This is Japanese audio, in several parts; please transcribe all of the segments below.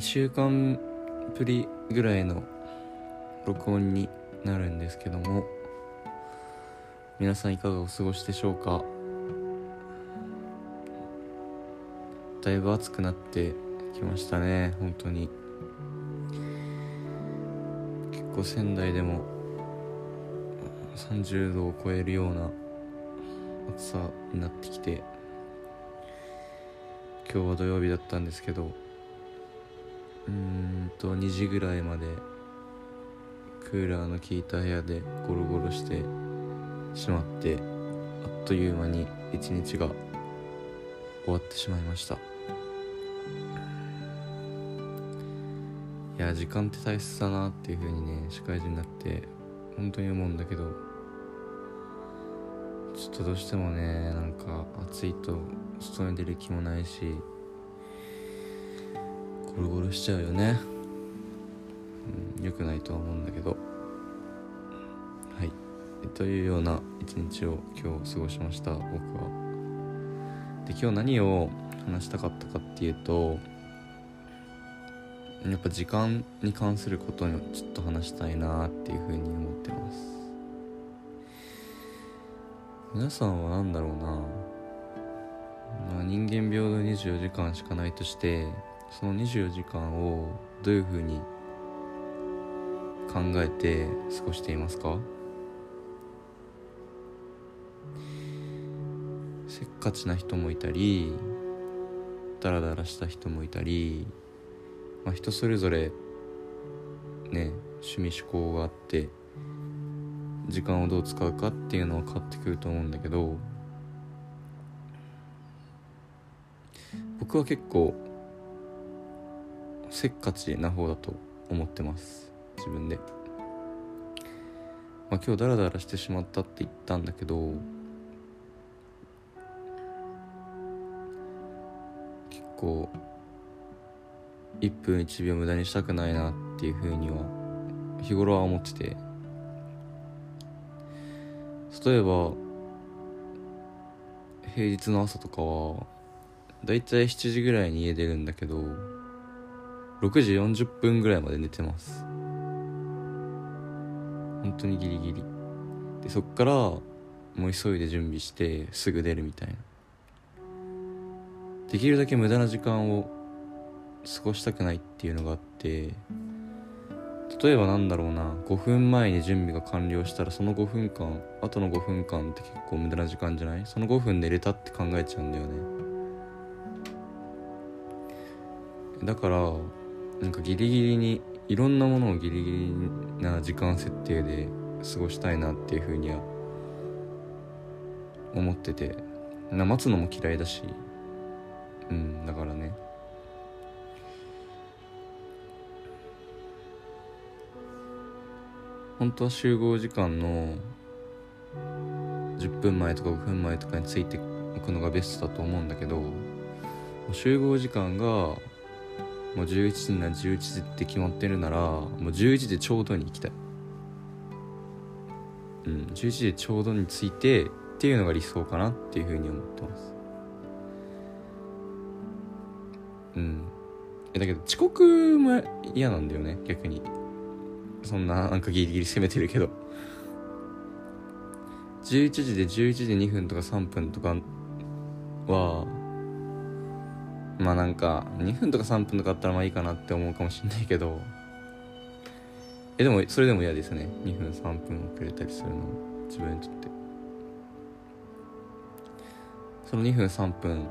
2週間ぶりぐらいの録音になるんですけども皆さんいかがお過ごしでしょうか？だいぶ暑くなってきましたね本当に。結構仙台でも30度を超えるような暑さになってきて今日は土曜日だったんですけどうんと2時ぐらいまでクーラーの効いた部屋でゴロゴロしてしまってあっという間に一日が終わってしまいました。いや時間って大切だなっていう風にね社会人になって本当に思うんだけどちょっとどうしてもねなんか暑いと外に出る気もないしゴロゴロしちゃうよね、うん、よくないとは思うんだけど。はい。というような一日を今日過ごしました。僕は。で今日何を話したかったかっていうとやっぱ時間に関することにちょっと話したいなっていうふうに思ってます。皆さんは何だろうな、まあ、人間平等24時間しかないとしてその24時間をどういうふうに考えて過ごしていますか？せっかちな人もいたりダラダラした人もいたり、まあ、人それぞれね趣味思考があって時間をどう使うかっていうのは変わってくると思うんだけど僕は結構せっかちな方だと思ってます。自分で、まあ、今日ダラダラしてしまったって言ったんだけど結構1分1秒無駄にしたくないなっていうふうには日頃は思ってて。例えば平日の朝とかはだいたい7時ぐらいに家出るんだけど6時40分ぐらいまで寝てます。本当にギリギリ。でそっからもう急いで準備してすぐ出るみたいな。できるだけ無駄な時間を過ごしたくないっていうのがあって例えばなんだろうな5分前に準備が完了したらその5分間あとの5分間って結構無駄な時間じゃない？その5分で寝たって考えちゃうんだよね。だからなんかギリギリにいろんなものをギリギリな時間設定で過ごしたいなっていうふうには思っててな待つのも嫌いだしうんだからね。本当は集合時間の10分前とか5分前とかについておくのがベストだと思うんだけど集合時間がもう11時なら11時って決まってるならもう11時ちょうどに行きたい。うん11時ちょうどについてっていうのが理想かなっていうふうに思ってます。うん。だけど遅刻も嫌なんだよね逆に。そんななんかギリギリ攻めてるけど。11時で11時2分とか3分とかはまあなんか2分とか3分とかあったらまあいいかなって思うかもしんないけど。えでもそれでも嫌ですね。2分3分遅れたりするの。自分にとって。その2分3分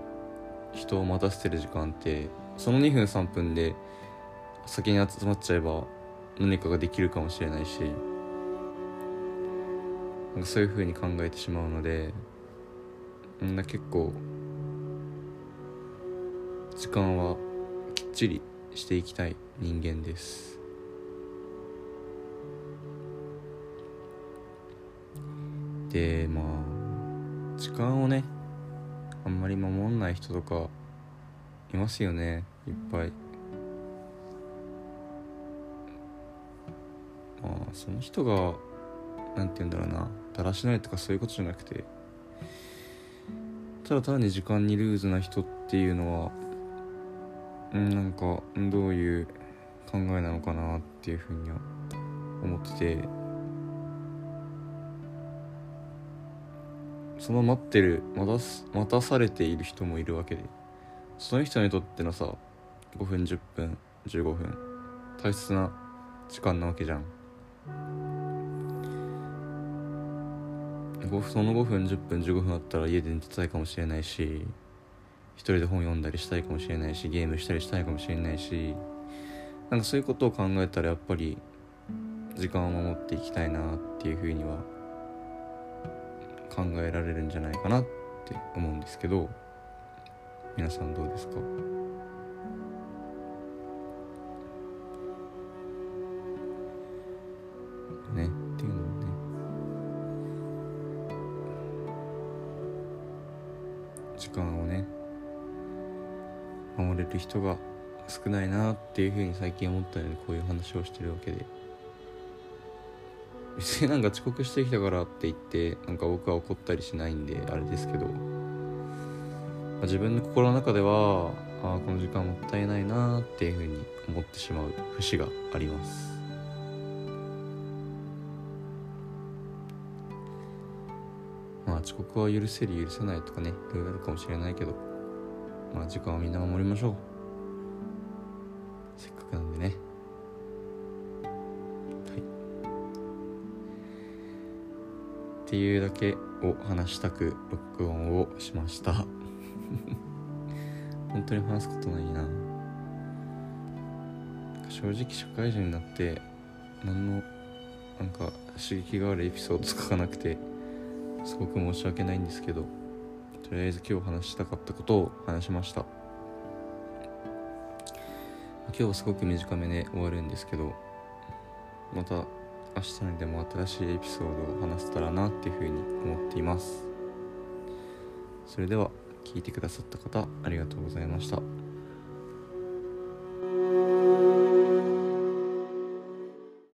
人を待たせてる時間ってその2分3分で先に集まっちゃえば何かができるかもしれないし。なんかそういうふうに考えてしまうのでみんな結構時間はきっちりしていきたい人間です。でまあ時間をねあんまり守んない人とかいますよね。いっぱい。まあその人がなんて言うんだろうな。だらしないとかそういうことじゃなくて。ただ単に時間にルーズな人っていうのはなんかどういう考えなのかなっていうふうには思ってて。その待ってる待たす待たされている人もいるわけで。その人にとってのさ5分10分15分大切な時間なわけじゃん。その5分10分15分あったら家で寝てたいかもしれないし。一人で本読んだりしたいかもしれないしゲームしたりしたいかもしれないしなんかそういうことを考えたらやっぱり時間を守っていきたいなっていうふうには考えられるんじゃないかなって思うんですけど皆さんどうですか？ねっていうのをね。時間をね守れる人が少ないなっていうふうに最近思ったのでこういう話をしてるわけで。別になんか遅刻してきたからって言ってなんか僕は怒ったりしないんであれですけど、まあ、自分の心の中ではああこの時間もったいないなっていうふうに思ってしまう節があります。まあ遅刻は許せる許せないとかねいろいろあるかもしれないけど。まあ時間をみんな守りましょう。せっかくなんでね。はい。っていうだけを話したく録音をしました。本当に話すことないな。正直社会人になって何のなんか刺激があるエピソード書かなくてすごく申し訳ないんですけど。とりあえず今日話したかったことを話しました。今日はすごく短めで終わるんですけどまた明日にでも新しいエピソードを話せたらなっていうふうに思っています。それでは聞いてくださった方ありがとうございました。